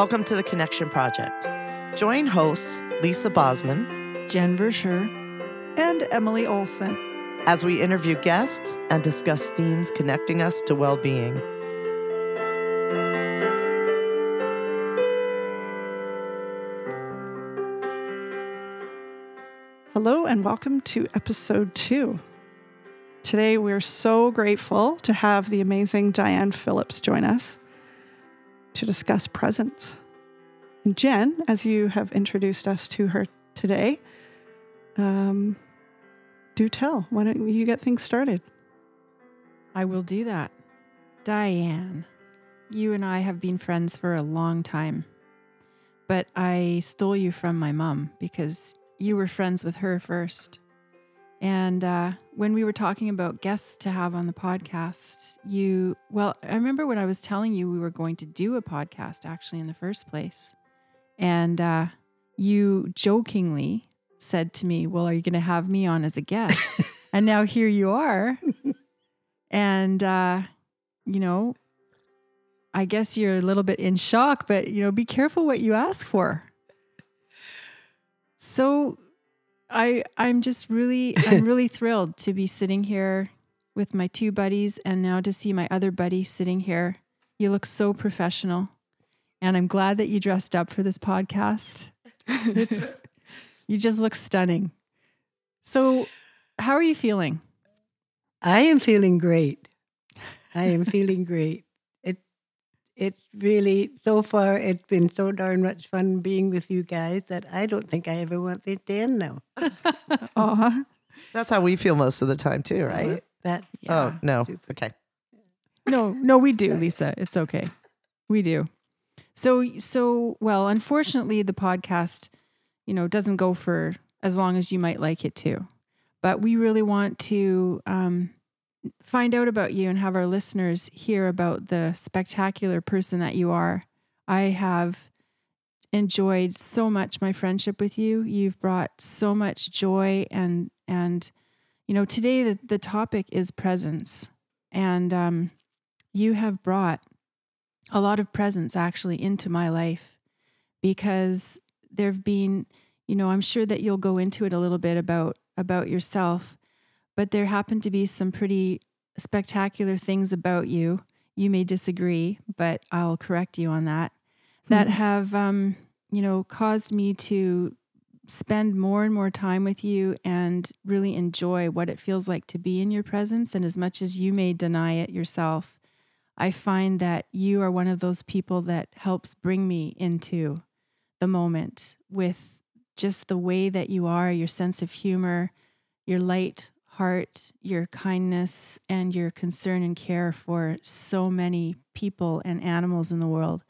Welcome to the Connection Project. Join hosts Lisa Bosman, Jen Verscher, and Emily Olson as we interview guests and discuss themes connecting us to well being. Hello, and welcome to episode two. Today, we're so grateful to have the amazing Diane Philipps join us to discuss presence. And Jen, as you have introduced us to her today, um, do tell. Why don't you get things started? I will do that. Diane, you and I have been friends for a long time, but I stole you from my mom because you were friends with her first. And uh, when we were talking about guests to have on the podcast, you, well, I remember when I was telling you we were going to do a podcast actually in the first place. And uh, you jokingly said to me, Well, are you going to have me on as a guest? and now here you are. and, uh, you know, I guess you're a little bit in shock, but, you know, be careful what you ask for. So, I I'm just really I'm really thrilled to be sitting here with my two buddies and now to see my other buddy sitting here. You look so professional. And I'm glad that you dressed up for this podcast. It's you just look stunning. So, how are you feeling? I am feeling great. I am feeling great It it's really so far it's been so darn much fun being with you guys that I don't think I ever want to end now. uh-huh. That's how we feel most of the time too, right? That's yeah. oh no. Super. Okay. No, no, we do, Lisa. It's okay. We do. So so well, unfortunately the podcast, you know, doesn't go for as long as you might like it to. But we really want to um find out about you and have our listeners hear about the spectacular person that you are. I have enjoyed so much my friendship with you. You've brought so much joy and and you know today the, the topic is presence and um, you have brought a lot of presence actually into my life because there've been you know I'm sure that you'll go into it a little bit about about yourself but there happen to be some pretty spectacular things about you. You may disagree, but I'll correct you on that. That mm-hmm. have, um, you know, caused me to spend more and more time with you and really enjoy what it feels like to be in your presence. And as much as you may deny it yourself, I find that you are one of those people that helps bring me into the moment with just the way that you are, your sense of humor, your light heart, your kindness, and your concern and care for so many people and animals in the world.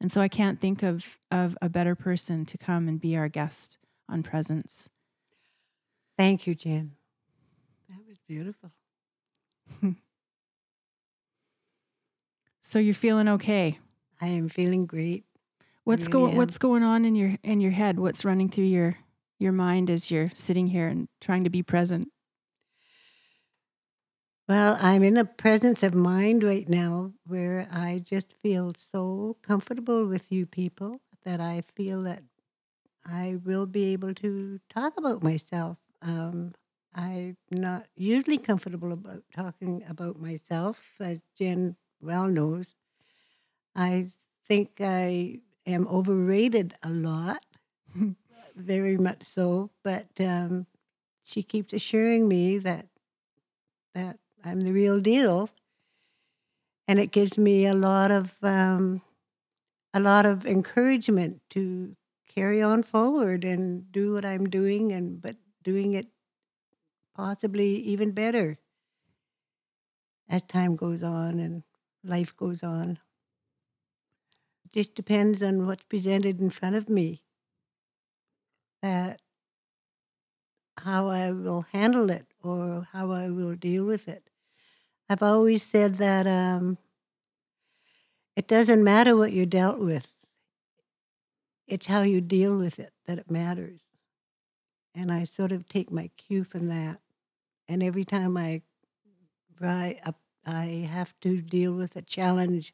And so I can't think of, of a better person to come and be our guest on Presence. Thank you, Jen. That was beautiful. so you're feeling okay? I am feeling great. What's really going What's going on in your in your head? What's running through your your mind as you're sitting here and trying to be present? Well, I'm in a presence of mind right now where I just feel so comfortable with you people that I feel that I will be able to talk about myself. Um, I'm not usually comfortable about talking about myself, as Jen well knows. I think I am overrated a lot, very much so. But um, she keeps assuring me that that I'm the real deal. And it gives me a lot of um, a lot of encouragement to carry on forward and do what I'm doing and but doing it possibly even better as time goes on and life goes on. It just depends on what's presented in front of me. How I will handle it or how I will deal with it. I've always said that um, it doesn't matter what you're dealt with, it's how you deal with it that it matters. And I sort of take my cue from that. And every time I, I, I have to deal with a challenge,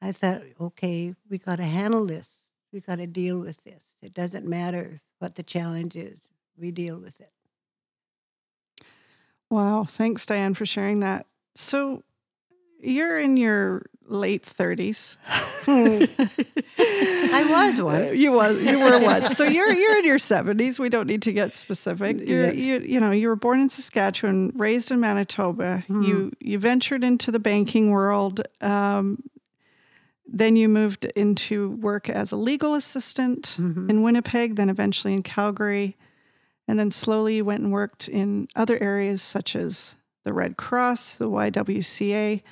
I thought, okay, we got to handle this. We got to deal with this. It doesn't matter what the challenge is. We deal with it. Wow. Thanks, Diane, for sharing that. So you're in your late 30s. I was once. You was you were once. So you're you're in your 70s. We don't need to get specific. You're, you you know, you were born in Saskatchewan, raised in Manitoba. Hmm. You you ventured into the banking world. Um, then you moved into work as a legal assistant Mhm. in Winnipeg, then eventually in Calgary. And then slowly you went and worked in other areas such as the Red Cross, the YWCA.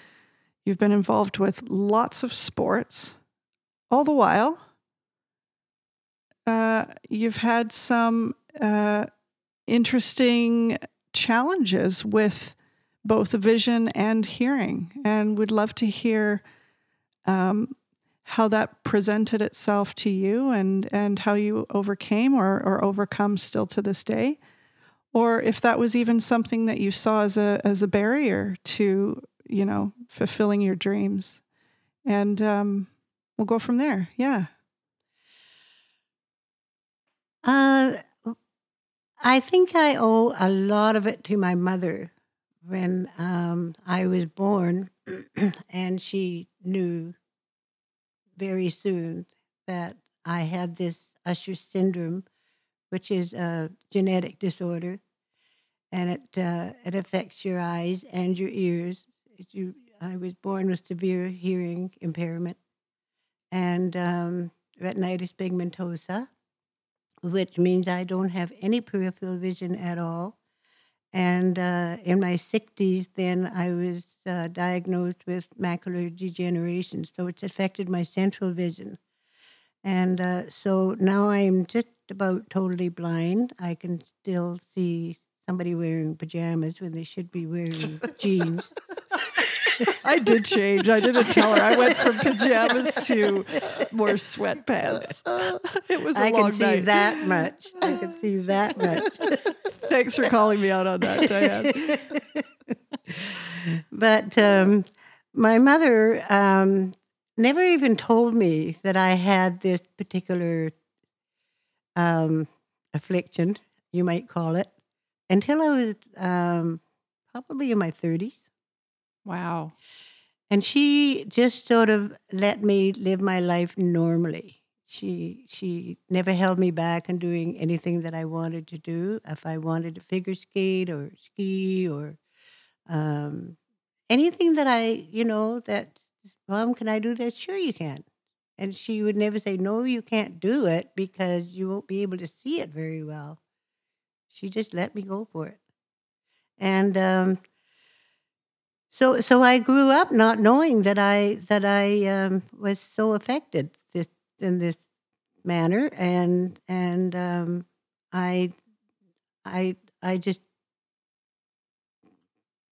You've been involved with lots of sports. All the while, uh, you've had some uh, interesting challenges with both vision and hearing, and we'd love to hear um, how that presented itself to you and and how you overcame or or overcome still to this day or if that was even something that you saw as a as a barrier to you know fulfilling your dreams. And um, we'll go from there. Yeah. Uh, I think I owe a lot of it to my mother when um, I was born, and she knew very soon that I had this Usher syndrome, which is a genetic disorder, and it uh, it affects your eyes and your ears. You, I was born with severe hearing impairment and um, retinitis pigmentosa which means I don't have any peripheral vision at all. And uh, in my 60s, then I was uh, diagnosed with macular degeneration. So it's affected my central vision. And uh, so now I'm just about totally blind. I can still see somebody wearing pajamas when they should be wearing jeans. I did change i didn't tell her i went from pajamas to more sweatpants it was a I long can see night that much. I can see that much. thanks for calling me out on that diane but um, my mother um, never even told me that I had this particular um, affliction, you might call it, until I was um, probably in my 30s. Wow. And she just sort of let me live my life normally. She she never held me back in doing anything that I wanted to do. If I wanted to figure skate or ski or um, anything that I, you know, that mom, can I do that? Sure, you can. And she would never say, no, you can't do it because you won't be able to see it very well. She just let me go for it. And um, so, so I grew up not knowing that I that I um, was so affected this in this manner, and and um, I I I just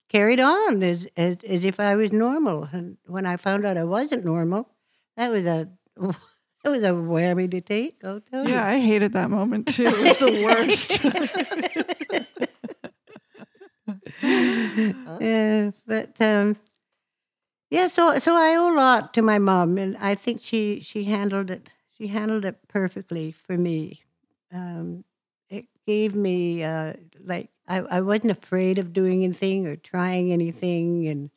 carried on as, as as if I was normal. And when I found out I wasn't normal, that was a that was a whammy to take. I'll tell yeah i hated that moment too it was the worst yeah, but um, yeah, so so I owe a lot to my mom, and I think she she handled it. She handled it perfectly for me. Um, it gave me uh, like I, I wasn't afraid of doing anything or trying anything, and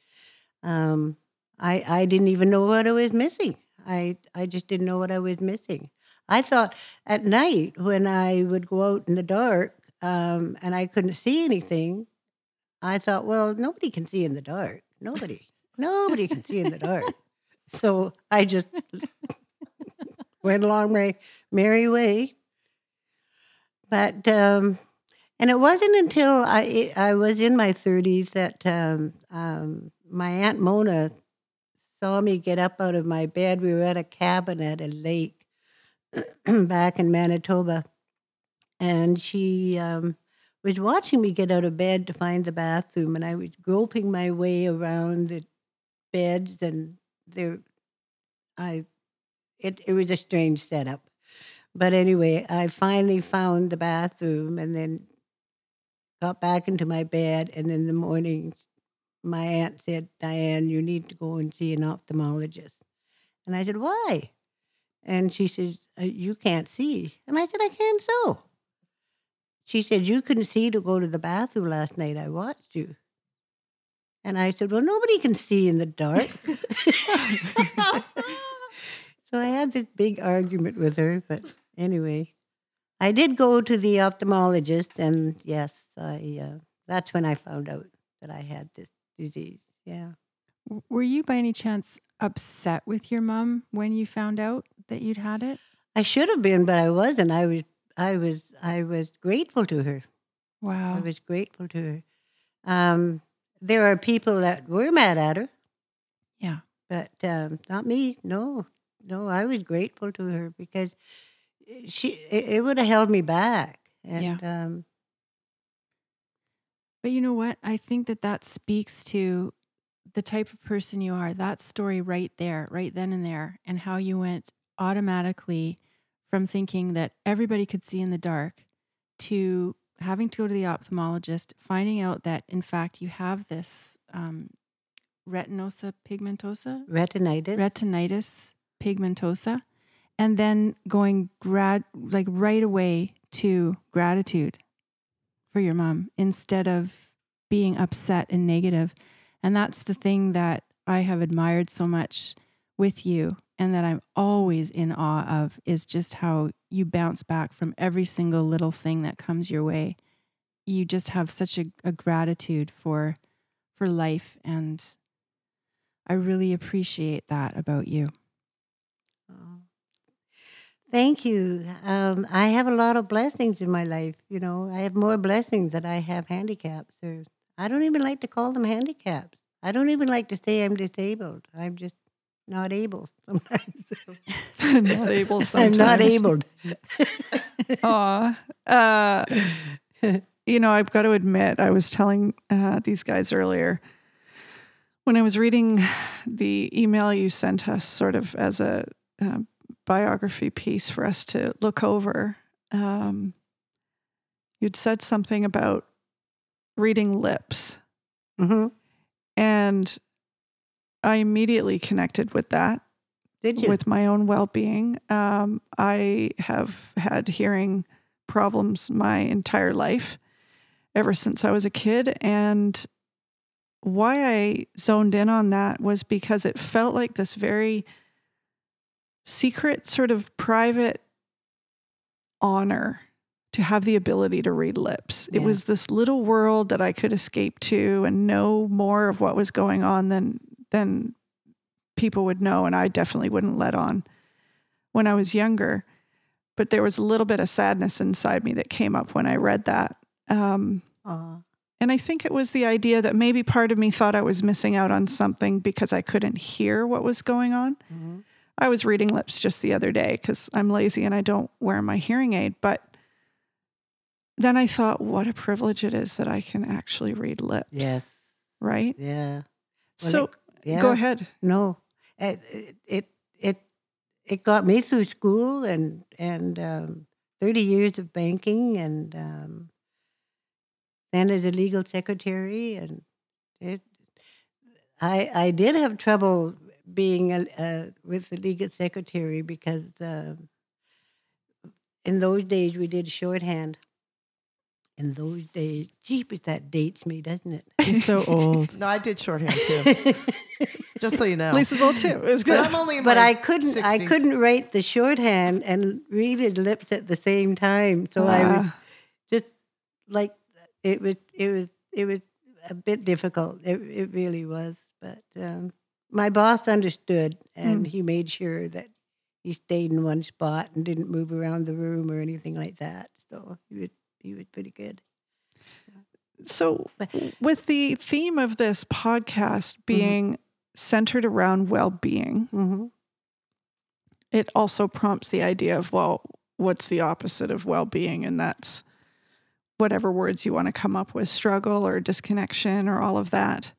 um, I I didn't even know what I was missing. I I just didn't know what I was missing. I thought at night when I would go out in the dark um, and I couldn't see anything, I thought, well, nobody can see in the dark. Nobody. Nobody can see in the dark. So I just went along my merry way. But um, and it wasn't until I I was in my thirties that um, um, my aunt Mona saw me get up out of my bed. We were at a cabin at a lake back in Manitoba, and she um, was watching me get out of bed to find the bathroom, and I was groping my way around the beds, and there, I, it it was a strange setup, but anyway, I finally found the bathroom, and then got back into my bed, and in the morning, my aunt said, "Diane, you need to go and see an ophthalmologist," And I said, Why? And she says, uh, You can't see. And I said, I can so. She said, You couldn't see to go to the bathroom last night. I watched you. And I said, Well, nobody can see in the dark. so I had this big argument with her. But anyway, I did go to the ophthalmologist, and yes, I uh, that's when I found out that I had this disease. Yeah. Were you by any chance upset with your mom when you found out that you'd had it? I should have been, but I wasn't. I was, I was, I was grateful to her. Wow. I was grateful to her. Um, there are people that were mad at her, Yeah. but um, not me. No, no, I was grateful to her because she it, it would have held me back. And um, But you know what? I think that that speaks to the type of person you are. That story right there, right then and there, and how you went automatically from thinking that everybody could see in the dark to having to go to the ophthalmologist, finding out that in fact you have this um, retinosa pigmentosa, retinitis. retinitis pigmentosa, and then going grad like right away to gratitude for your mom instead of being upset and negative. And that's the thing that I have admired so much with you and that I'm always in awe of is just how you bounce back from every single little thing that comes your way. You just have such a, a gratitude for for life and I really appreciate that about you. Oh. Thank you. Um, I have a lot of blessings in my life. You know, I have more blessings than I have handicaps. Or I don't even like to call them handicaps. I don't even like to say I'm disabled. I'm just not able sometimes. not able sometimes. I'm not able. Aw. Uh, you know, I've got to admit, I was telling uh, these guys earlier when I was reading the email you sent us, sort of as a biography piece for us to look over. Um, you'd said something about reading lips, hmm and I immediately connected with that. Did you? with my own well being. Um, I have had hearing problems my entire life, ever since I was a kid. And why I zoned in on that was because it felt like this very secret, sort of private honor to have the ability to read lips. It was this little world that I could escape to and know more of what was going on than than people would know and I definitely wouldn't let on when I was younger. But there was a little bit of sadness inside me that came up when I read that. Um, and I think it was the idea that maybe part of me thought I was missing out on something because I couldn't hear what was going on. Mhm. I was reading lips just the other day because I'm lazy and I don't wear my hearing aid. But then I thought, what a privilege it is that I can actually read lips. Yes. Right? Yeah. Well, so it- yeah. go ahead. No, it it it it, got me through school and and um, thirty years of banking and um, then as a legal secretary and it. I I did have trouble being a, a, with the legal secretary because um in those days we did shorthand. In those days, jeepers, that dates me, doesn't it? You're so old. No, I did shorthand too. just so you know. Lisa's old too. It's was But good. I'm only in but my I couldn't I couldn't write the shorthand and read his lips at the same time. So I was just like it was it was it was a bit difficult. It it really was. But um, my boss understood and Mm. he made sure that he stayed in one spot and didn't move around the room or anything like that. So he was he was pretty good. So, with the theme of this podcast being centered around well being, hmm it also prompts the idea of, well, what's the opposite of well being? And that's whatever words you want to come up with struggle or disconnection or all of that.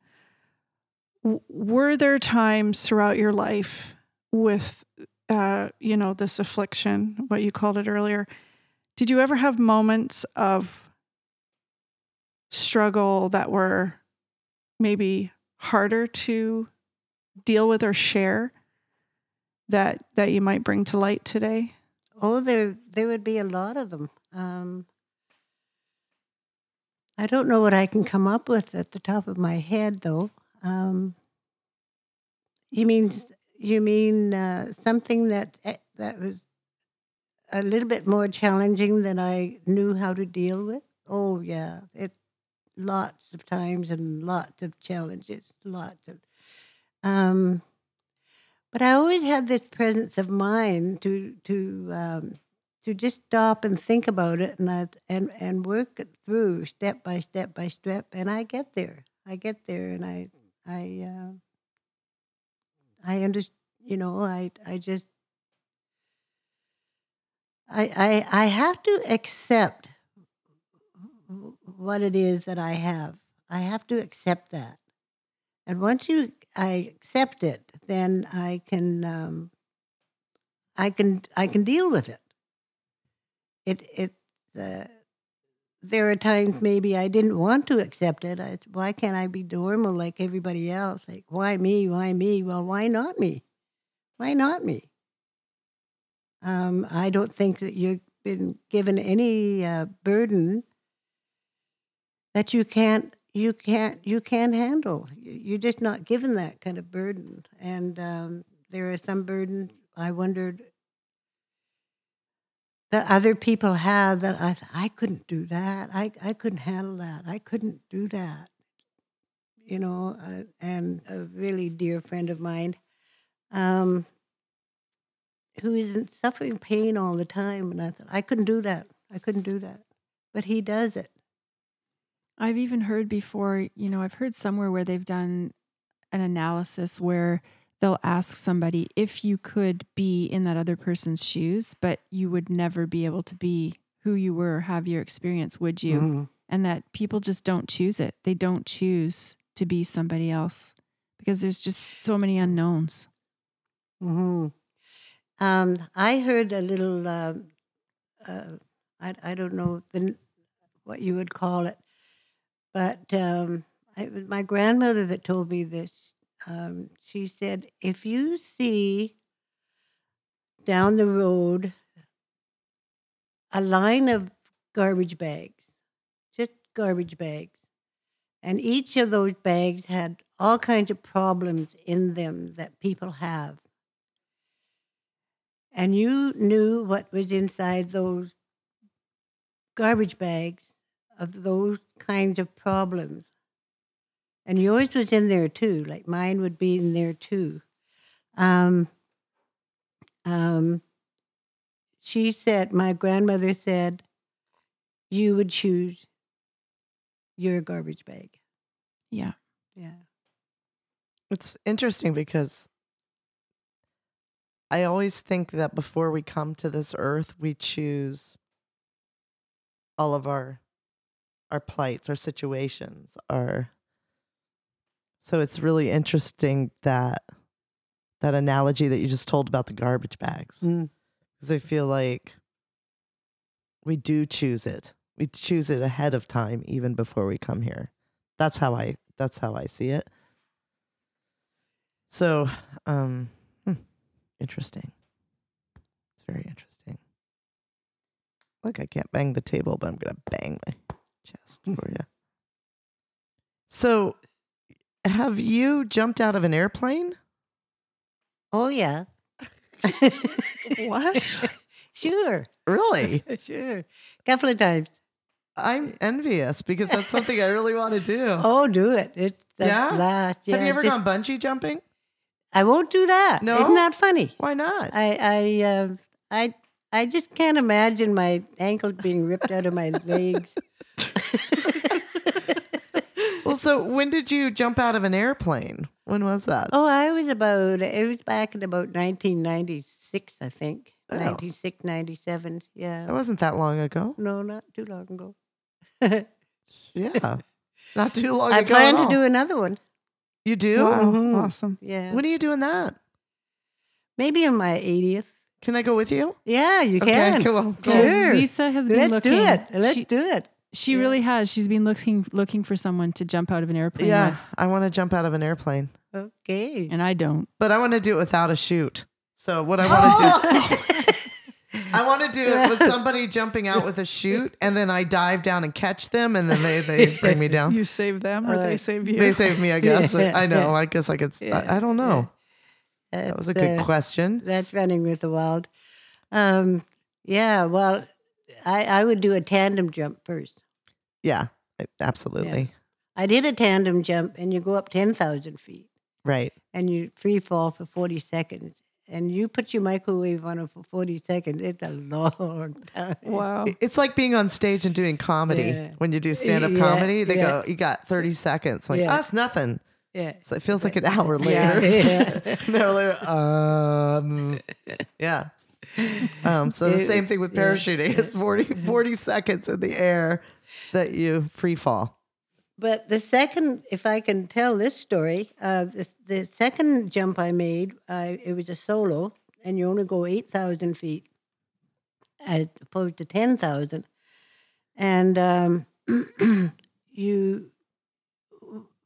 W- Were there times throughout your life with, uh, you know, this affliction, what you called it earlier? Did you ever have moments of struggle that were maybe harder to deal with or share? that that you might bring to light today? Oh, there there would be a lot of them. Um, I don't know what I can come up with at the top of my head, though. Um, you mean you mean uh, something that eh, that was a little bit more challenging than I knew how to deal with? Oh yeah, it lots of times and lots of challenges, lots of. Um, but I always had this presence of mind to to um, to just stop and think about it and I, and and work it through step by step by step, and I get there. I get there, and I I uh, I understand. You know, I I just I I I have to accept what it is that I have. I have to accept that, and once you I accept it, then I can um, I can I can deal with it. It it uh, there are times maybe I didn't want to accept it. I, why can't I be normal like everybody else? Like why me? Why me? Well, why not me? Why not me? Um, I don't think that you've been given any uh, burden that you can't you can't you can't handle. You're just not given that kind of burden. And um, there are some burdens I wondered that other people have that I I couldn't do that. I I couldn't handle that. I couldn't do that. You know, uh, and a really dear friend of mine, um, who is suffering pain all the time, and I thought I couldn't do that. I couldn't do that, but he does it. I've even heard before, you know, I've heard somewhere where they've done an analysis where they'll ask somebody if you could be in that other person's shoes, but you would never be able to be who you were or have your experience, would you? Mhm. And that people just don't choose it. They don't choose to be somebody else because there's just so many unknowns. hmm Um, I heard a little. Uh, uh, I I don't know the what you would call it, but um, was my grandmother that told me this. Um, she said, if you see down the road a line of garbage bags, just garbage bags, and each of those bags had all kinds of problems in them that people have and you knew what was inside those garbage bags of those kinds of problems. And yours was in there too, like mine would be in there too. Um, um, she said, my grandmother said, you would choose your garbage bag. Yeah. Yeah. It's interesting because I always think that before we come to this earth, we choose all of our our plights, our situations, our so it's really interesting that that analogy that you just told about the garbage bags. Mm. Because I feel like we do choose it. We choose it ahead of time, even before we come here. That's how I that's how I see it. So, um, interesting. It's very interesting. Look, I can't bang the table, but I'm gonna bang my chest hmm. for you. So, have you jumped out of an airplane? Oh, yeah. What? sure. Really? Sure. couple of times. I'm envious because that's something I really want to do. Oh, do it. It's the Yeah? blast. Yeah, have you ever just- gone bungee jumping? I won't do that. No? Isn't that funny? Why not? I I uh, I I just can't imagine my ankles being ripped out of my legs. well, so when did you jump out of an airplane? When was that? oh, I was about it was back in about 1996, I think. Oh. 96, 97. That Yeah. wasn't that long ago. No, not too long ago. Yeah. Not too long I ago. plan at to do another one. You do? Wow, Mhm. awesome. Yeah. When are you doing that? Maybe on my 80th. Can I go with you? Yeah, you Okay, can. cool. Well, Sure. Lisa has been Let's looking. do it. Let's she, do it. she Yeah. really has. She's been looking looking for someone to jump out of an airplane Yeah, with, I want to jump out of an airplane, Okay. and I don't. but I want to do it without a chute. So what I want to Oh. do, I want to do it with somebody jumping out with a chute, and then I dive down and catch them, and then they they bring me down. You save them or Uh, they save you? They save me, I guess. Yeah. I know. I guess I could. I, I don't know. That was a good uh, question. That's running with the wild. Um, yeah, well, I, I would do a tandem jump first. Yeah, absolutely. I did a tandem jump, and you go up 10,000 feet Right. and you free fall for 40 seconds. And you put your microwave on it for 40 seconds. It's a long time. Wow. It's like being on stage and doing comedy. Yeah. When you do stand up Yeah, comedy, they yeah. go, "You got thirty seconds." Like that's nothing. Yeah. So it feels like an hour later. yeah. Hour later, um, yeah. Um, so the same thing with parachuting. It's 40, 40 seconds in the air that you free fall. But the second, if I can tell this story, uh, the, the second jump I made, I, it was a solo, and you only go 8,000 feet as opposed to 10,000. And um, you,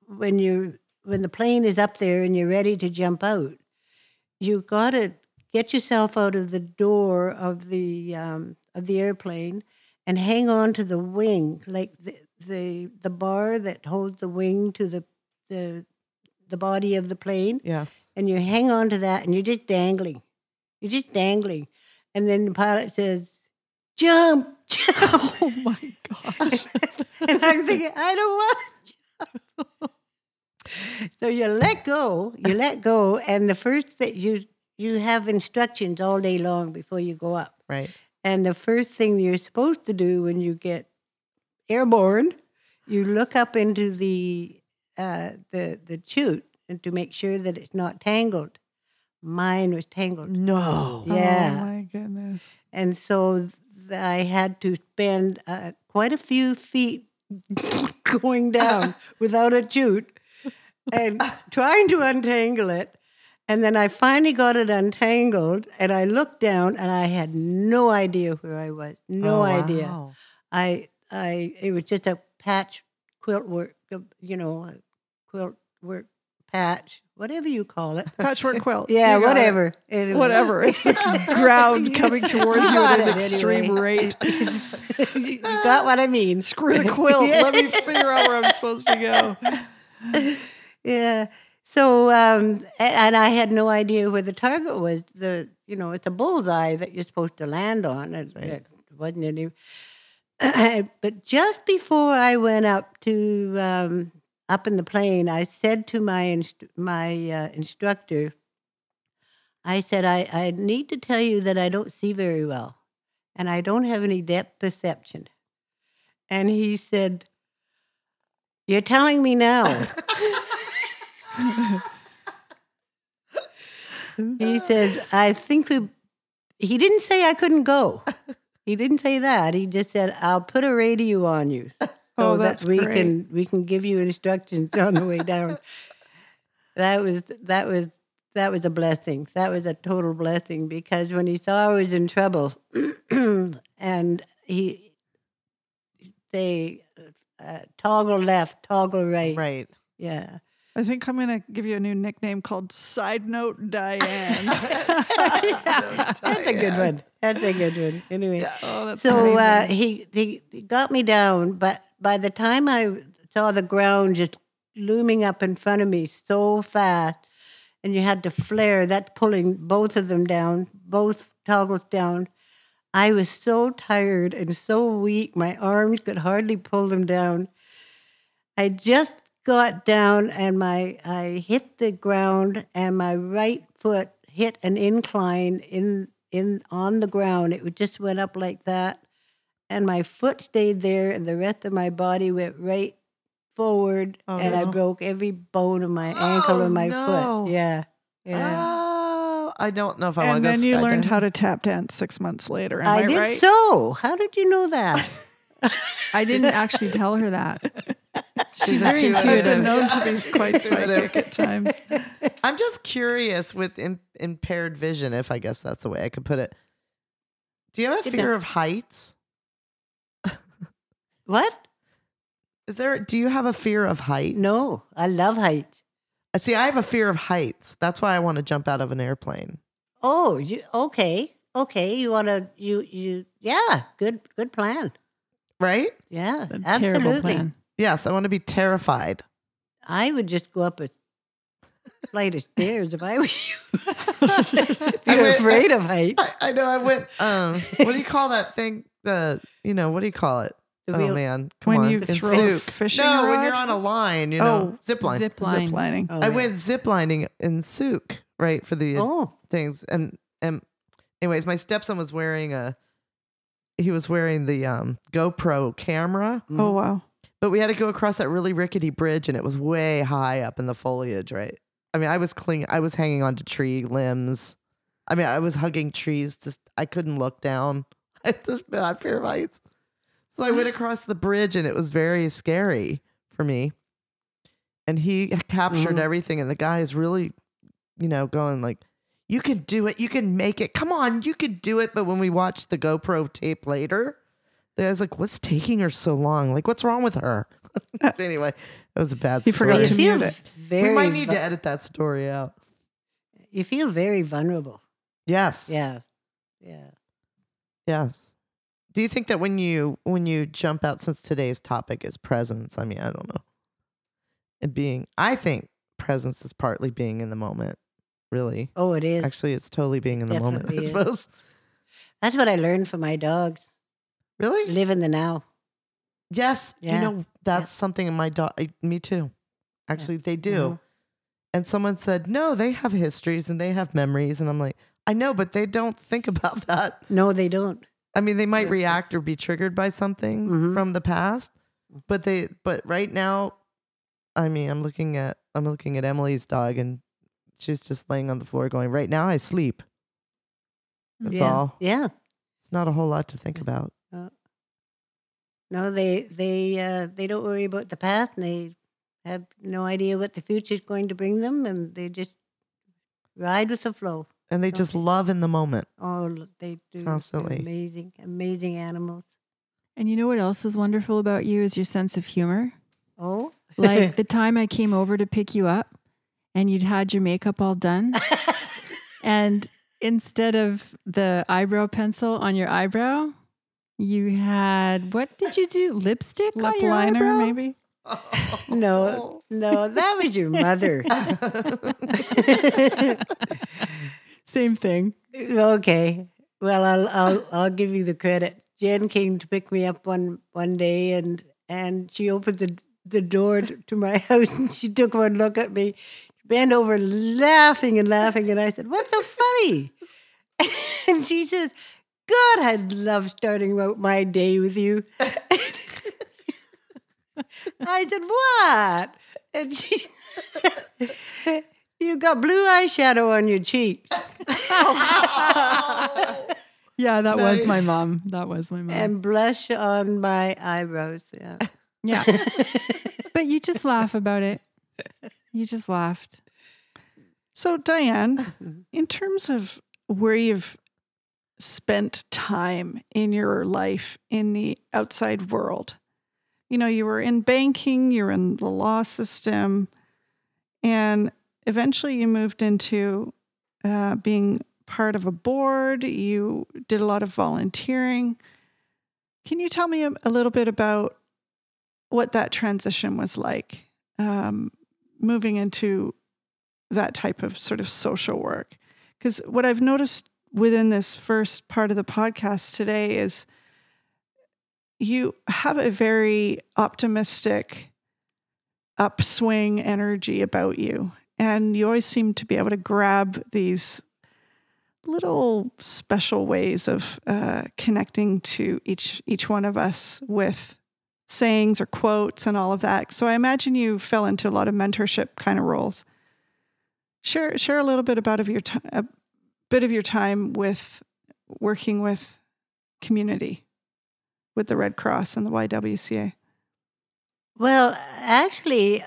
when you when the plane is up there and you're ready to jump out, you got to get yourself out of the door of the um, of the airplane and hang on to the wing, like the the, the bar that holds the wing to the the the body of the plane, Yes. and you hang on to that, and you're just dangling, you're just dangling, and then the pilot says, "Jump, jump." Oh my gosh. and I'm thinking, I don't want to jump. so you let go, you let go, and the first that you you have instructions all day long before you go up. Right. And the first thing you're supposed to do when you get airborne, you look up into the uh, the the chute and to make sure that it's not tangled. Mine was tangled. No. Yeah. Oh my goodness. And so th- I had to spend uh, quite a few feet going down without a chute and trying to untangle it. And then I finally got it untangled and I looked down and I had no idea where I was. No Oh, idea. I I it was just a patch quilt work, you know, a quilt work patch, whatever you call it. Patchwork quilt. Yeah, You got it. whatever. Anyway. Whatever. It's the ground coming towards you at an extreme anyway. rate. you got what I mean. Screw the quilt. Yeah. Let me figure out where I'm supposed to go. Yeah. So, um, and I had no idea where the target was. The, you know, it's a bullseye that you're supposed to land on. And right. It wasn't any. but just before I went up to um, up in the plane, I said to my inst- my uh, instructor, I said, I, I need to tell you that I don't see very well, and I don't have any depth perception. And he said, "You're telling me now." he says, I think we, he didn't say I couldn't go. He didn't say that. He just said, I'll put a radio on you so Oh, that we great. can we can give you instructions on the way down. that was that was that was a blessing. That was a total blessing because when he saw I was in trouble and he they uh, toggle left, toggle right. Right. Yeah. I think I'm going to give you a new nickname called Side Note Diane. That's a good one. That's a good one. Anyway. Oh, so uh, he, he he got me down, but by the time I saw the ground just looming up in front of me so fast, and you had to flare, that's pulling both of them down, both toggles down. I was so tired and so weak, my arms could hardly pull them down. I just got down and my I hit the ground and my right foot hit an incline in in on the ground. It just went up like that. And my foot stayed there and the rest of my body went right forward Oh, and I broke every bone of my oh, ankle Oh, and my no. foot. Yeah. Yeah. Oh, I don't know if I want and to go then you learned skydiving. how to tap dance six months later. Am I, I, did right? so. How did you know that? I didn't actually tell her that. She's a very two-headed- intuitive. been known to be quite psychic at times. I'm just curious with Im- impaired vision, if I guess that's the way I could put it. Do you have a Get fear down. of heights? what? Is there? Do you have a fear of heights? No, I love heights. I See, I have a fear of heights. That's why I want to jump out of an airplane. Oh, you okay? Okay, you want to you you yeah, good good plan. Right? Yeah, A absolutely. terrible plan. Yes, I want to be terrified. I would just go up a flight of stairs if I were you. if you're went- afraid of heights. I, I know. I went. Um, what do you call that thing? The you know what do you call it? The oh wheel- man, come When on. you In throw a Zook. fishing No, when rod? you're on a line, you know, Oh, zip line. Zip line. Zip lining. Oh, I yeah. went zip lining in Souk, right, for the Oh, things. And and anyways, my stepson was wearing a he was wearing the um GoPro camera, Oh wow. but we had to go across that really rickety bridge and it was way high up in the foliage, right? I mean, I was clinging I was hanging onto tree limbs. I mean, I was hugging trees, just I couldn't look down. I had this bad fear of heights. So I went across the bridge and it was very scary for me. And he captured Mhm. everything and the guy is really, you know, going like, You can do it, you can make it. Come on, you can do it. But when we watched the GoPro tape later, the guy's like, What's taking her so long? Like, what's wrong with her? anyway, that was a bad He story. forgot to feel mute it. very. we might need vu- to edit that story out. You feel very vulnerable. Yes. Yeah, yeah. Yes. Do you think that when you when you jump out since today's topic is presence, I mean, I don't know. And being I think presence is partly being in the moment. Really. Oh, it is. Actually, it's totally being in the moment, I Definitely is. suppose. That's what I learned from my dogs. Really? Live in the now. Yes. Yeah. You know, that's something in my dog me too. Actually, they do. Mhm. And someone said, "No, they have histories and they have memories." And I'm like, "I know, but they don't think about that." No, they don't. I mean, they might Yeah. react or be triggered by something Mhm. from the past, but they but right now, I mean, I'm looking at I'm looking at Emily's dog and she's just laying on the floor going, "Right now I sleep." That's yeah. all. Yeah. It's not a whole lot to think about. No, they they uh, they don't worry about the past, and they have no idea what the future is going to bring them, and they just ride with the flow. And they just they? love in the moment. Oh, they do They're Constantly. amazing, amazing animals. And you know what else is wonderful about you is your sense of humor. Oh, Like the time I came over to pick you up and you'd had your makeup all done. And instead of the eyebrow pencil on your eyebrow, you had what did you do? Lipstick on Lip your liner, eyebrow? maybe. no, no, that was your mother. Same thing. okay. Well, I'll I'll I'll give you the credit. Jen came to pick me up one one day, and and she opened the the door to, to my house, and she took one look at me, bent over, laughing and laughing, and I said, "What's so funny?" and she says, "God, I'd love starting out my day with you." I said, "What?" And she. You've got blue eyeshadow on your cheeks. Yeah, that was my mom. That was my mom. and blush on my eyebrows. Yeah. yeah. but you just laugh about it. You just laughed. So, Diane, in terms of where you've spent time in your life in the outside world, you know, you were in banking, you were in the law system, and eventually you moved into uh, being part of a board. You did a lot of volunteering. Can you tell me a, a little bit about what that transition was like, um, moving into that type of sort of social work. Because what I've noticed within this first part of the podcast today is you have a very optimistic upswing energy about you. And you always seem to be able to grab these little special ways of uh, connecting to each each one of us with sayings or quotes and all of that. So I imagine you fell into a lot of mentorship kind of roles. Share share a little bit about of your time, a bit of your time with working with community, with the Red Cross and the YWCA. Well, actually,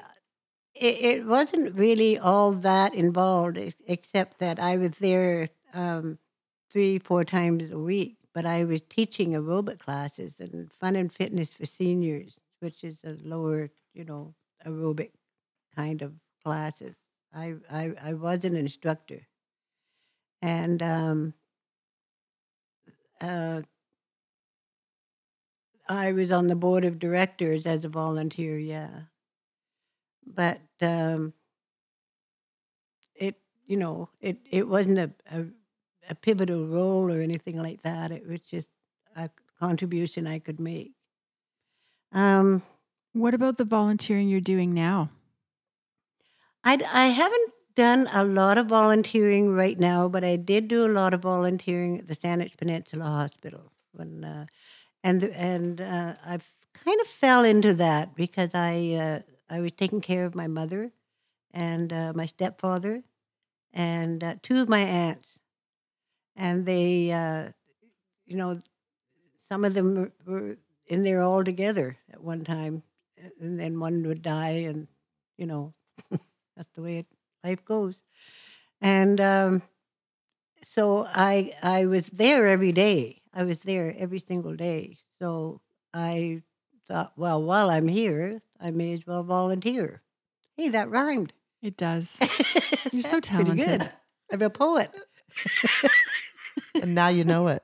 it, it wasn't really all that involved, except that I was there um, three, four times a week. But I was teaching aerobic classes and fun and fitness for seniors, which is a lower, you know, aerobic kind of classes. I, I, I was an instructor. and um, uh, I was on the board of directors as a volunteer. Yeah, but um, it you know it it wasn't a, a a pivotal role or anything like that. It was just a contribution I could make. Um, What about the volunteering you're doing now? I, I haven't done a lot of volunteering right now, but I did do a lot of volunteering at the Saanich Peninsula Hospital when, uh, and and uh, I kind of fell into that because I uh, I was taking care of my mother and uh, my stepfather and uh, two of my aunts, and they uh, you know some of them were- in there all together at one time, and then one would die, and you know that's the way it, life goes. And um, so I I was there every day. I was there every single day. So I thought, well, while I'm here, I may as well volunteer. Hey, that rhymed. It does. You're so That's pretty good. talented. I'm a poet. And now you know it.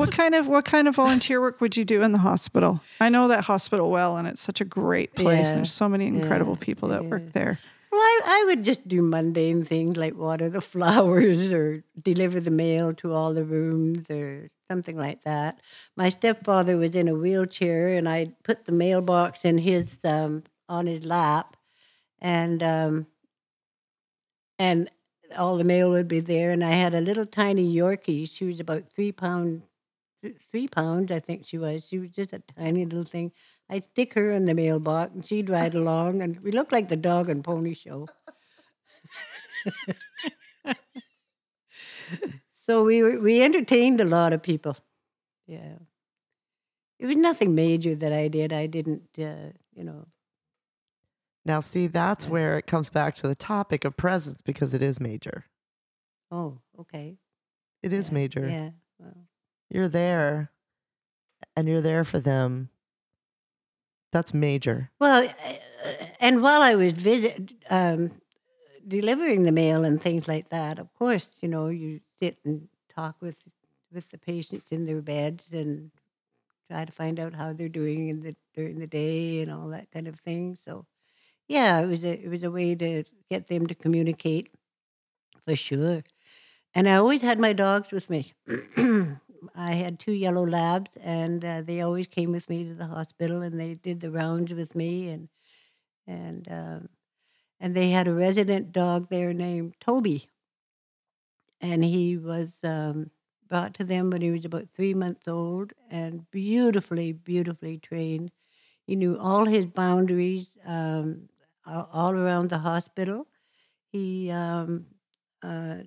What kind of what kind of volunteer work would you do in the hospital? I know that hospital well, and it's such a great place. Yeah, There's so many incredible yeah, people that yeah. work there. Well, I, I would just do mundane things like water the flowers or deliver the mail to all the rooms or something like that. My stepfather was in a wheelchair, and I'd put the mailbox in his um, on his lap, and um, and all the mail would be there. And I had a little tiny Yorkie. She was about three pound, three pounds, I think she was. She was just a tiny little thing. I'd stick her in the mailbox, and she'd ride along, and we looked like the dog and pony show. so we were, we entertained a lot of people. Yeah, it was nothing major that I did. I didn't, uh, you know. Now, see, that's where it comes back to the topic of presence because it is major. Oh, okay. It is yeah, major. Yeah. Well, You're there and you're there for them. That's major. Well, uh, and while I was visit um, delivering the mail and things like that, of course, you know, you sit and talk with with the patients in their beds and try to find out how they're doing in the during the day and all that kind of thing. So, yeah, it was a it was a way to get them to communicate for sure. And I always had my dogs with me. I had two yellow labs, and uh, they always came with me to the hospital, and they did the rounds with me, and and um, and they had a resident dog there named Toby, and he was um, brought to them when he was about three months old, and beautifully, beautifully trained. He knew all his boundaries um, all around the hospital. He um, uh,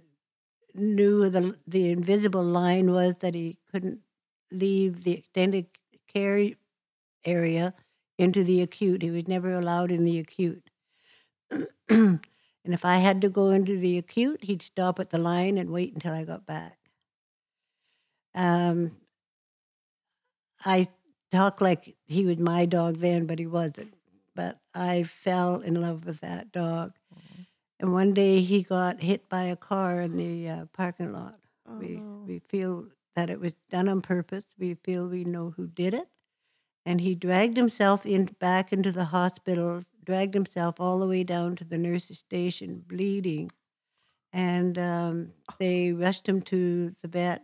knew the the invisible line was that he couldn't leave the extended care area into the acute. He was never allowed in the acute. and if I had to go into the acute, he'd stop at the line and wait until I got back. Um, I talk like he was my dog then, but he wasn't. But I fell in love with that dog. And one day he got hit by a car in the uh, parking lot. Oh, we no. we feel that it was done on purpose. We feel we know who did it. And he dragged himself in back into the hospital, dragged himself all the way down to the nurse's station, bleeding. And um, they rushed him to the vet,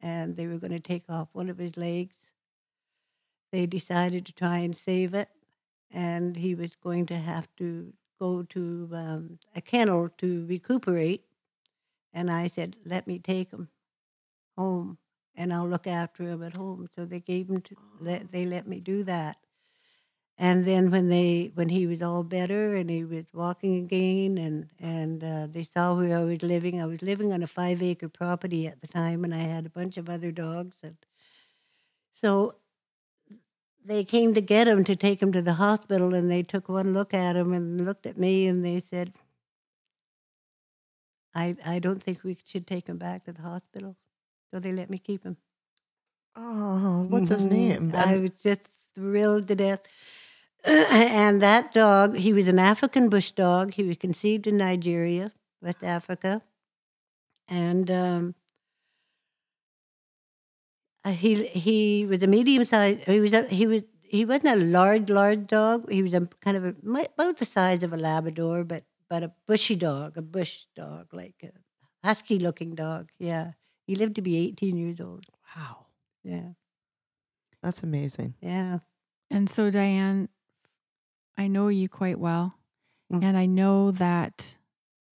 and they were going to take off one of his legs. They decided to try and save it, and he was going to have to go to um, a kennel to recuperate. And I said, "Let me take him home, and I'll look after him at home." So they gave him to let they let me do that. And then when they when he was all better and he was walking again, and and uh, they saw where I was living. I was living on a five acre property at the time, and I had a bunch of other dogs, and so they came to get him to take him to the hospital, and they took one look at him and looked at me, and they said, "I I don't think we should take him back to the hospital." So they let me keep him. Oh, what's his Mhm. name? I was just thrilled to death. and that dog, he was an African bush dog. He was conceived in Nigeria, West Africa, and um, he he was a medium sized. He was a, he was he wasn't a large large dog. He was a kind of a, about the size of a Labrador, but but a bushy dog, a bush dog, like a husky looking dog. Yeah, he lived to be eighteen years old. Wow. Yeah, That's amazing. yeah. And so, Diane, I know you quite well. Mhm. And I know that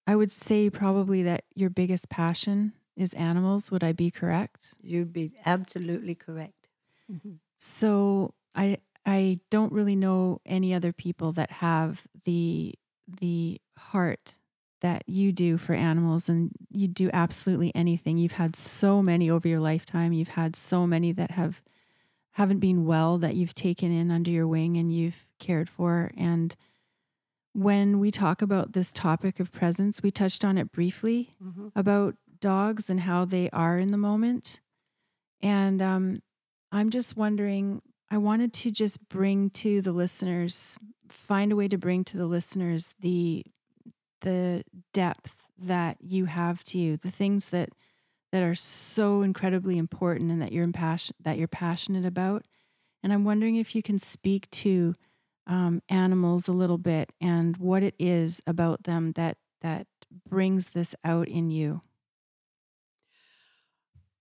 I would say probably that your biggest passion is animals. Would I be correct? You'd be absolutely correct. Mhm. So I I don't really know any other people that have the the heart that you do for animals and you do absolutely anything. You've had so many over your lifetime. You've had so many that have haven't been well that you've taken in under your wing and you've cared for and when we talk about this topic of presence, we touched on it briefly Mhm. about dogs and how they are in the moment. And um, I'm just wondering, I wanted to just bring to the listeners, find a way to bring to the listeners the the depth that you have to you, the things that that are so incredibly important and that you're impassion that you're passionate about. And I'm wondering if you can speak to um, animals a little bit and what it is about them that that brings this out in you.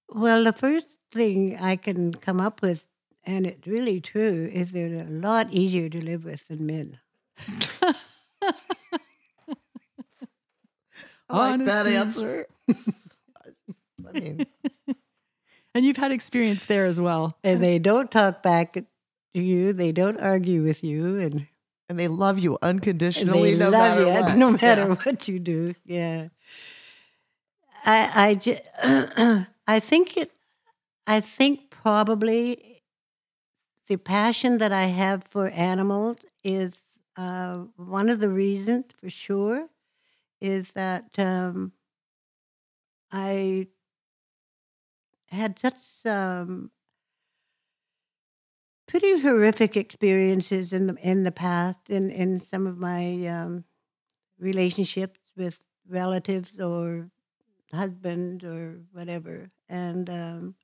Well, the first thing I can come up with, and it's really true, is they're a lot easier to live with than men. I like that answer. I mean, And you've had experience there as well. And they don't talk back to you, they don't argue with you, and, and they love you unconditionally, they no love matter you what. no matter Yeah. what you do. Yeah. I I, I think it I think probably the passion that I have for animals is uh, one of the reasons for sure is that um, I had such um, pretty horrific experiences in the in the past in in some of my um, relationships with relatives or husband or whatever, and um,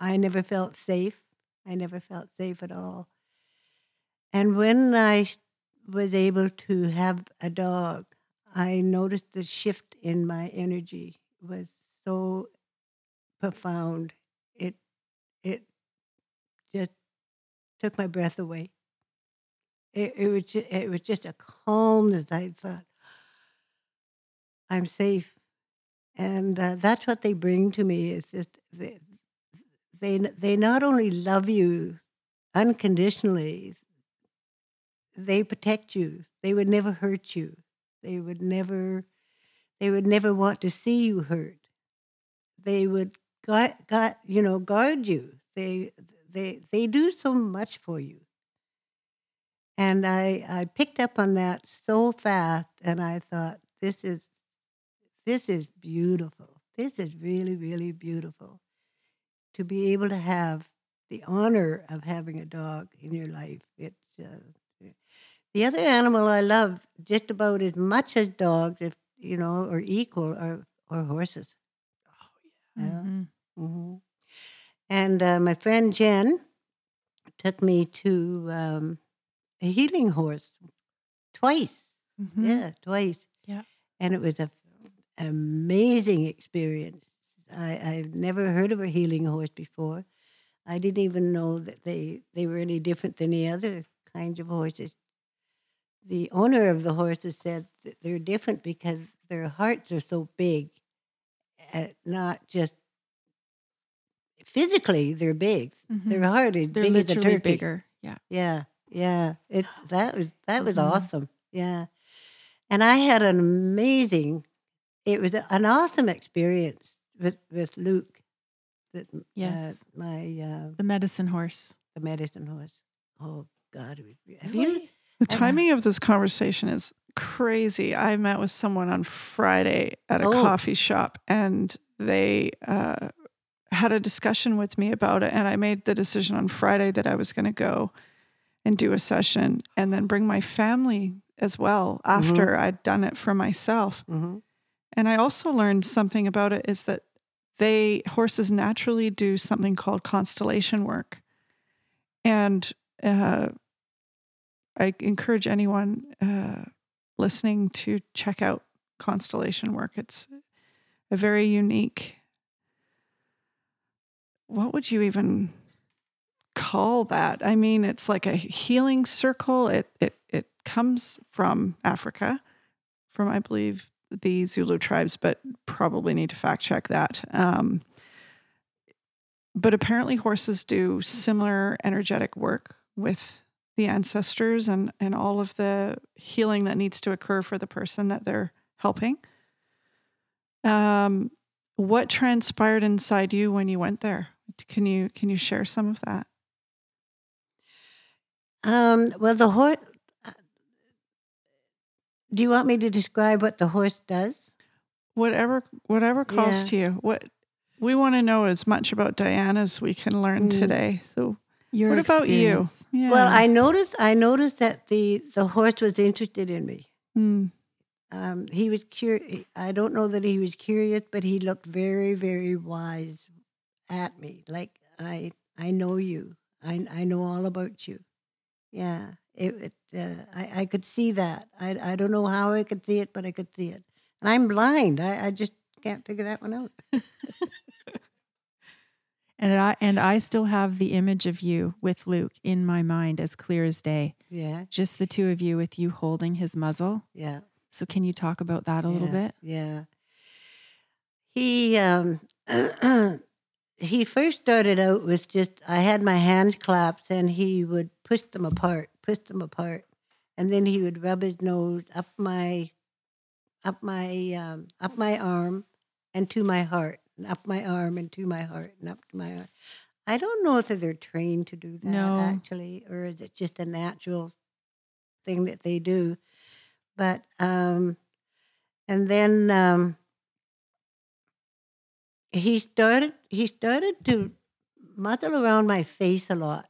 I never felt safe. I never felt safe at all. And when I was able to have a dog, I noticed the shift in my energy was so profound. It it just took my breath away. It, it was just, it was just a calmness. I thought, I'm safe, and uh, that's what they bring to me. Is just they, they they not only love you unconditionally, they protect you. They would never hurt you. They would never they would never want to see you hurt. They would guard, you know guard you. They they they do so much for you. And I I picked up on that so fast, and I thought this is this is beautiful. This is really really beautiful to be able to have the honor of having a dog in your life. It's uh, the other animal I love just about as much as dogs, if you know, or equal, are or horses. Oh Yeah. Mhm. hmm And uh, my friend Jen took me to um, a healing horse twice. Mhm. Yeah, twice. Yeah. And it was a, an amazing experience. I, I've never heard of a healing horse before. I didn't even know that they, they were any different than the other kinds of horses. The owner of the horses said that they're different because their hearts are so big, uh, not just physically, they're big. Their Mhm. heart is They're big as a literally turkey. bigger. Yeah. Yeah, yeah. It that was that was Mhm. awesome. Yeah, and I had an amazing. It was an awesome experience with with Luke. That uh, Yes. my uh, The medicine horse. the medicine horse. Oh God, have you? The timing of this conversation is crazy. I met with someone on Friday at a Oh. coffee shop and they uh, had a discussion with me about it. And I made the decision on Friday that I was going to go. and do a session and then bring my family as well after I'd done it for myself. hmm And I also learned something about it is that they horses naturally do something called constellation work. And uh, I encourage anyone uh, listening to check out constellation work. It's a very unique. What would you even call that? I mean, it's like a healing circle. It it it comes from Africa, from I believe the Zulu tribes, but probably need to fact check that. Um, but apparently, horses do similar energetic work with the ancestors and and all of the healing that needs to occur for the person that they're helping. Um, what transpired inside you when you went there? Can you can you share some of that? Um, well, the horse. Do you want me to describe what the horse does? Whatever whatever calls Yeah. to you. What we want to know as much about Diane as we can learn Mm. today. So Your what about you? experience. Yeah. Well, I noticed. I noticed that the the horse was interested in me. Mm, Um, he was curious. I don't know that he was curious, but he looked very, very wise at me. Like I, I know you. I, I know all about you. Yeah, it. it uh, I, I could see that. I, I don't know how I could see it, but I could see it. And I'm blind. I, I just can't figure that one out. And I and I still have the image of you with Luke in my mind as clear as day. Yeah, Just the two of you with you holding his muzzle. yeah. So can you talk about that a little bit? Yeah. He um he first started out with just I had my hands clasped and he would push them apart, push them apart. And then he would rub his nose up my up my um up my arm and to my heart. And up my arm and to my heart and up to my heart. I don't know if they're trained to do that No. actually, or is it just a natural thing that they do. But um and then um, he started he started to muzzle around my face a lot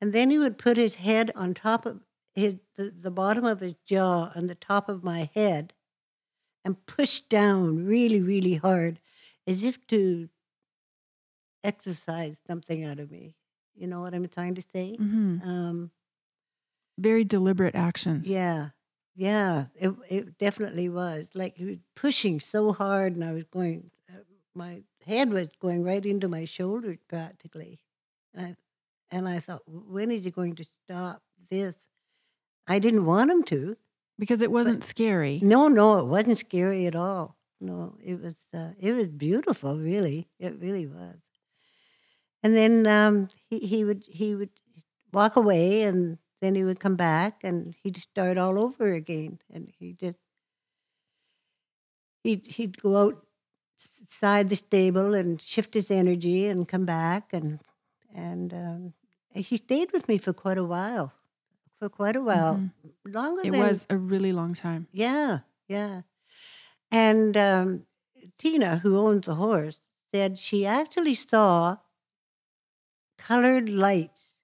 and then he would put his head on top of his the, the bottom of his jaw on the top of my head and push down really really hard as if to exercise something out of me you know what i'm trying to say hmm um, Very deliberate actions. yeah, yeah, it it definitely was. Like he was pushing so hard, and I was going. Uh, my head was going right into my shoulders practically, and I, and I thought, when is he going to stop this? I didn't want him to. Because it wasn't scary. No, no, it wasn't scary at all. No, it was uh, it was beautiful. Really, it really was. And then um, he he would he would walk away, and then he would come back, and he'd start all over again. And he just he'd he'd go outside the stable and shift his energy, and come back, and and um, and he stayed with me for quite a while, for quite a while, Mhm. longer It than was a really long time. yeah, yeah. And um, Tina, who owns the horse, said she actually saw colored lights,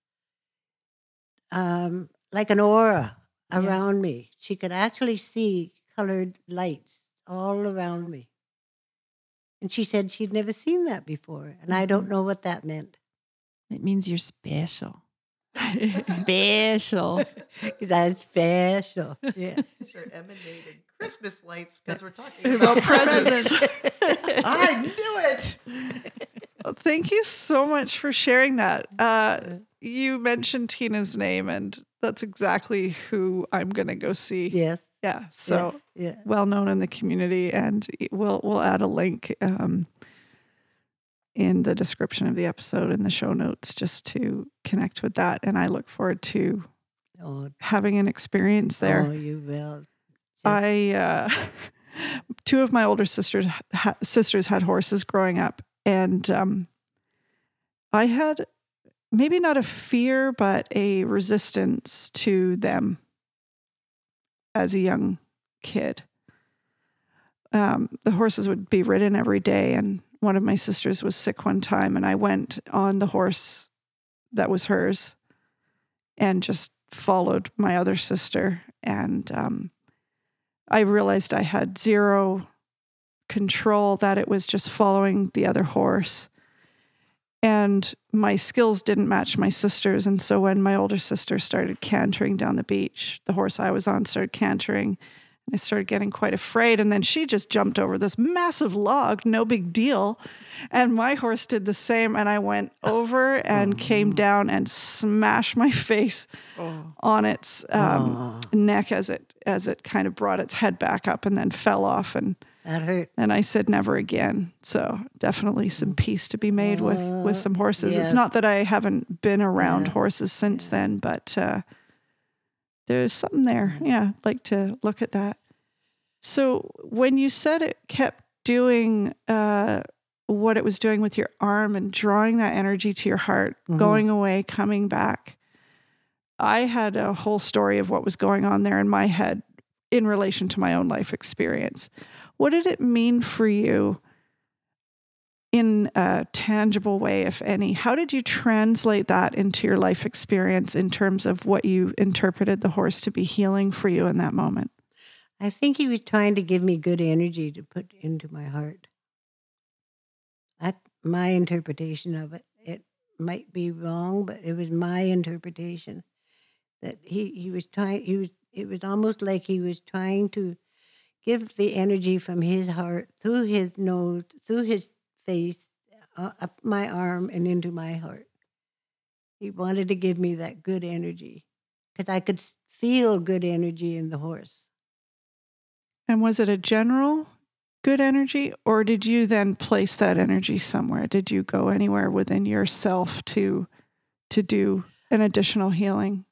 um, like an aura Yes. around me. She could actually see colored lights all around me. And she said she'd never seen that before. And I don't Mhm. know what that meant. It means you're special. special. Because I was special. Yeah. They're emanating Christmas lights because we're talking About about presents. presents. I knew it. Well, thank you so much for sharing that. Uh, you mentioned Tina's name, and that's exactly who I'm going to go see. yes. Yeah. So Yeah. well known in the community, and we'll we'll add a link um, in the description of the episode in the show notes just to connect with that. And I look forward to Oh, having an experience there. oh you will. I uh, two of my older sisters ha- sisters had horses growing up, and um, I had maybe not a fear, but a resistance to them as a young kid. Um, the horses would be ridden every day, and one of my sisters was sick one time, and I went on the horse that was hers, and just followed my other sister. And um, I realized I had zero control, that it was just following the other horse. And my skills didn't match my sister's. And so when my older sister started cantering down the beach, the horse I was on started cantering. I started getting quite afraid. And then she just jumped over this massive log, no big deal. And my horse did the same. And I went over and came down and smashed my face on its um, neck as it as it kind of brought its head back up and then fell off. And That hurt. and I said never again. So definitely some peace to be made with with some horses. It's not that I haven't been around Yeah. horses since then, but uh, there's something there. Yeah, I'd like to look at that. So when you said it kept doing uh, what it was doing with your arm and drawing that energy to your heart, Mhm. going away, coming back, I had a whole story of what was going on there in my head in relation to my own life experience. What did it mean for you in a tangible way, if any? How did you translate that into your life experience in terms of what you interpreted the horse to be healing for you in that moment? I think he was trying to give me good energy to put into my heart. That's my interpretation of it. It might be wrong, but it was my interpretation that he, he was trying he was it was almost like he was trying to give the energy from his heart through his nose, through his face, uh, up my arm and into my heart. He wanted to give me that good energy because I could feel good energy in the horse. And was it a general good energy, or did you then place that energy somewhere? Did you go anywhere within yourself to to do an additional healing?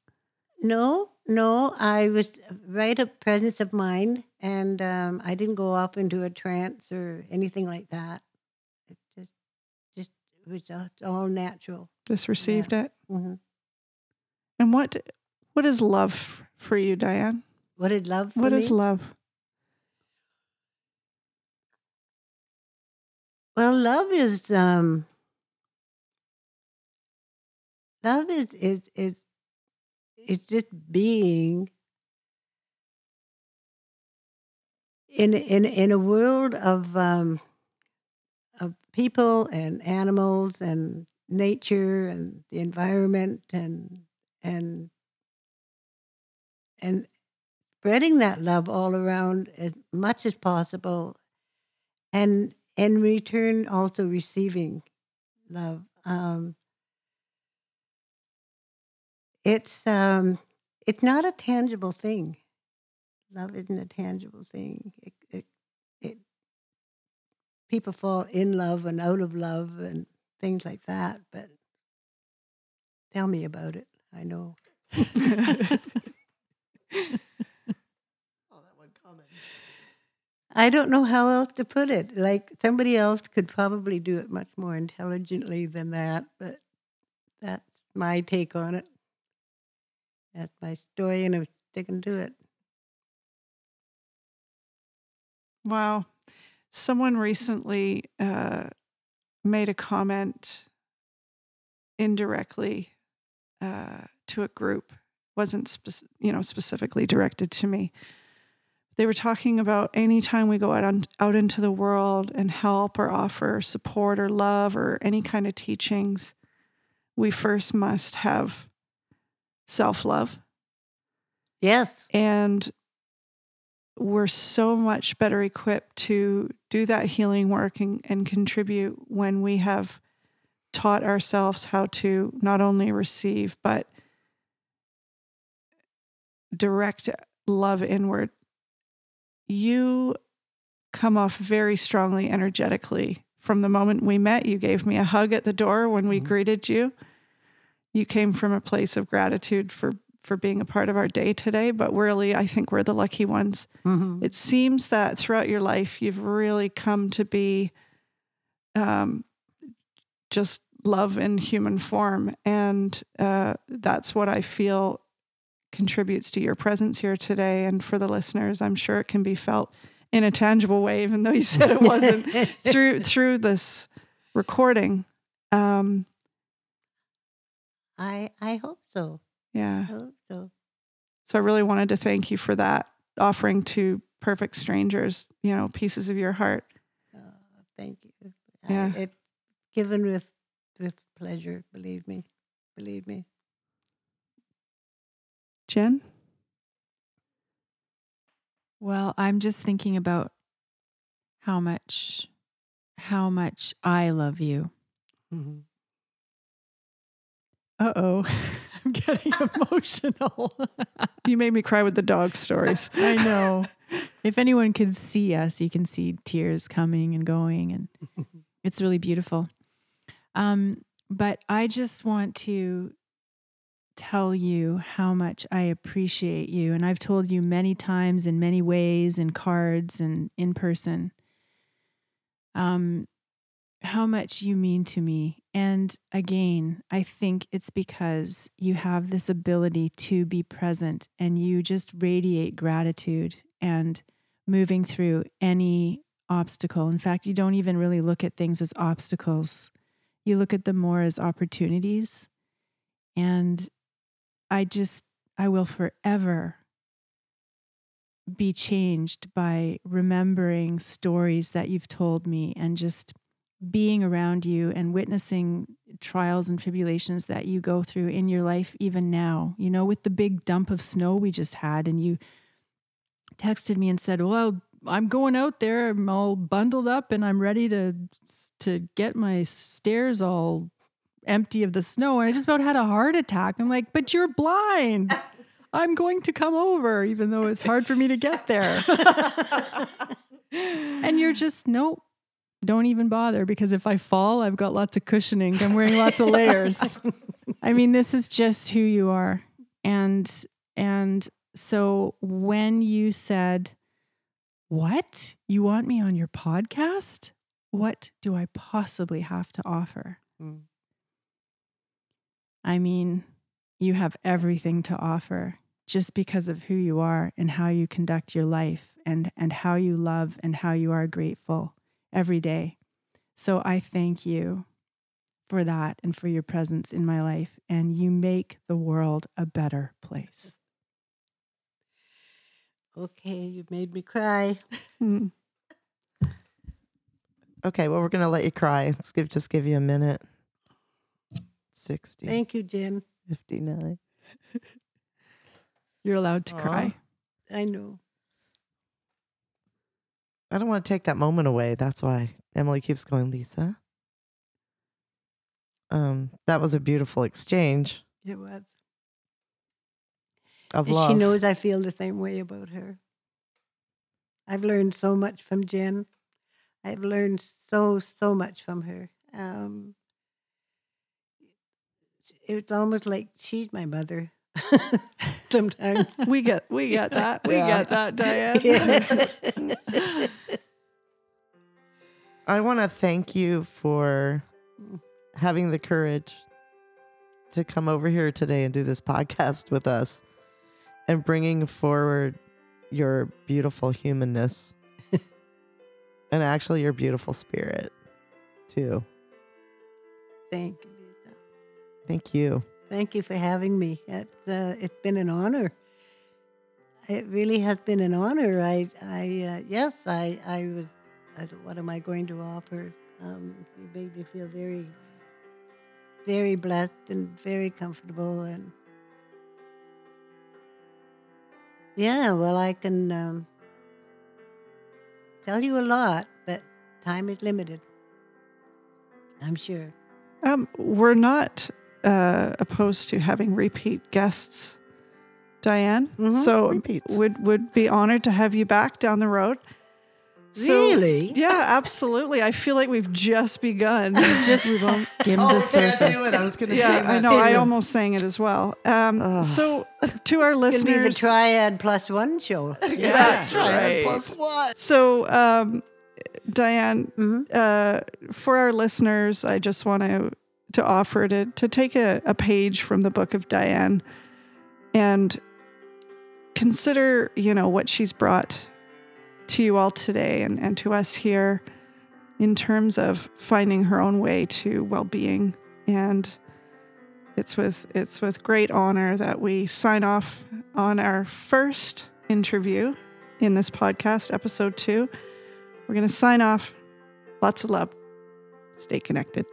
No, no, I was right at presence of mind, and um, I didn't go off into a trance or anything like that. It just, just it was just all natural. Just received it. hmm And what what is love for you, Diane? What is love? For What me? is love? Well, love is um, love is is is it's just being in in in a world of um, people and animals and nature and the environment and and and spreading that love all around as much as possible and in return also receiving love. Um it's um it's not a tangible thing. Love isn't a tangible thing. It, people fall in love and out of love and things like that but tell me about it i know Oh, that one comment. I don't know how else to put it. Like somebody else could probably do it much more intelligently than that, but that's my take on it. That's my story, and I'm sticking to it. Wow. Someone recently uh, made a comment indirectly uh, to a group, wasn't spec- you know specifically directed to me. They were talking about anytime we go out on, out into the world and help or offer support or love or any kind of teachings, we first must have self love Yes. and we're so much better equipped to do that healing work and, and contribute when we have taught ourselves how to not only receive but direct love inward. You come off very strongly energetically from the moment we met. You gave me a hug at the door when we Mhm. greeted you. You came from a place of gratitude for for being a part of our day today but really i think we're the lucky ones. Hmm it seems that throughout your life you've really come to be um, just love in human form. And uh, that's what i feel contributes to your presence here today. And for the listeners i'm sure it can be felt in a tangible way even though you said it wasn't through through this recording. Um, I I hope so. Yeah. I hope so. So I really wanted to thank you for that, offering to perfect strangers, you know, pieces of your heart. Oh, thank you. Yeah. I, it's given with with pleasure. Believe me, believe me. Jen? Well, I'm just thinking about how much how much I love you. Mm-hmm. Uh-oh. I'm getting emotional. You made me cry with the dog stories. I know. If anyone could see us, you can see tears coming and going and it's really beautiful. Um but I just want to tell you how much I appreciate you. And I've told you many times in many ways, in cards and in person, um, how much you mean to me. And again, I think it's because you have this ability to be present and you just radiate gratitude and moving through any obstacle. In fact, you don't even really look at things as obstacles, you look at them more as opportunities. And I just, I will forever be changed by remembering stories that you've told me and just being around you and witnessing trials and tribulations that you go through in your life, even now. You know, with the big dump of snow we just had, and you texted me and said, Well, I'm going out there. I'm all bundled up and I'm ready to to get my stairs all empty of the snow. And I just about had a heart attack. I'm like, but you're blind. I'm going to come over, even though it's hard for me to get there. and you're just, nope, don't even bother because if I fall, I've got lots of cushioning. I'm wearing lots of layers. I mean, this is just who you are. And, and so when you said, what? You want me on your podcast? What do I possibly have to offer? Mm. I mean, you have everything to offer just because of who you are and how you conduct your life and, and how you love and how you are grateful every day. So I thank you for that and for your presence in my life. And you make the world a better place. Okay, you made me cry. Mm. Okay, well, we're gonna let you cry. Let's give just give you a minute. 60, Thank you, Jen. 59. You're allowed to Aw. cry. I know. I don't want to take that moment away. That's why Emily keeps going, Lisa. Um, that was a beautiful exchange It was. of And love. She knows I feel the same way about her. I've learned so much from Jen. I've learned so, so much from her. Um, it's almost like she's my mother sometimes. We get we get that. We Yeah. get that, Diane. Yeah. I want to thank you for having the courage to come over here today and do this podcast with us and bringing forward your beautiful humanness and actually your beautiful spirit too. Thank you, Thank you. Thank you for having me. It's, uh, it's been an honor. It really has been an honor. I, I, uh, yes, I, I was. I what am I going to offer? Um, you made me feel very, very blessed and very comfortable, and yeah. Well, I can um, tell you a lot, but time is limited. I'm sure. Um, we're not uh, opposed to having repeat guests, Diane. Mhm. So Repeats. would would be honored to have you back down the road. So- really? Yeah, absolutely. I feel like we've just begun. Just We've on- skim Oh, the okay, I surface. it. I was going to yeah, say I that know. I too. almost sang it as well. Um, so to our It's be the listeners, triad plus one show. Yeah, That's right. right. Plus what? so um, Diane, hmm uh, for our listeners, I just want to to offer to to take a, a page from the book of Diane and consider, you know, what she's brought to you all today and, and to us here in terms of finding her own way to well being and It's with it's with great honor that we sign off on our first interview in this podcast, episode two. We're going to sign off. Lots of love. Stay connected.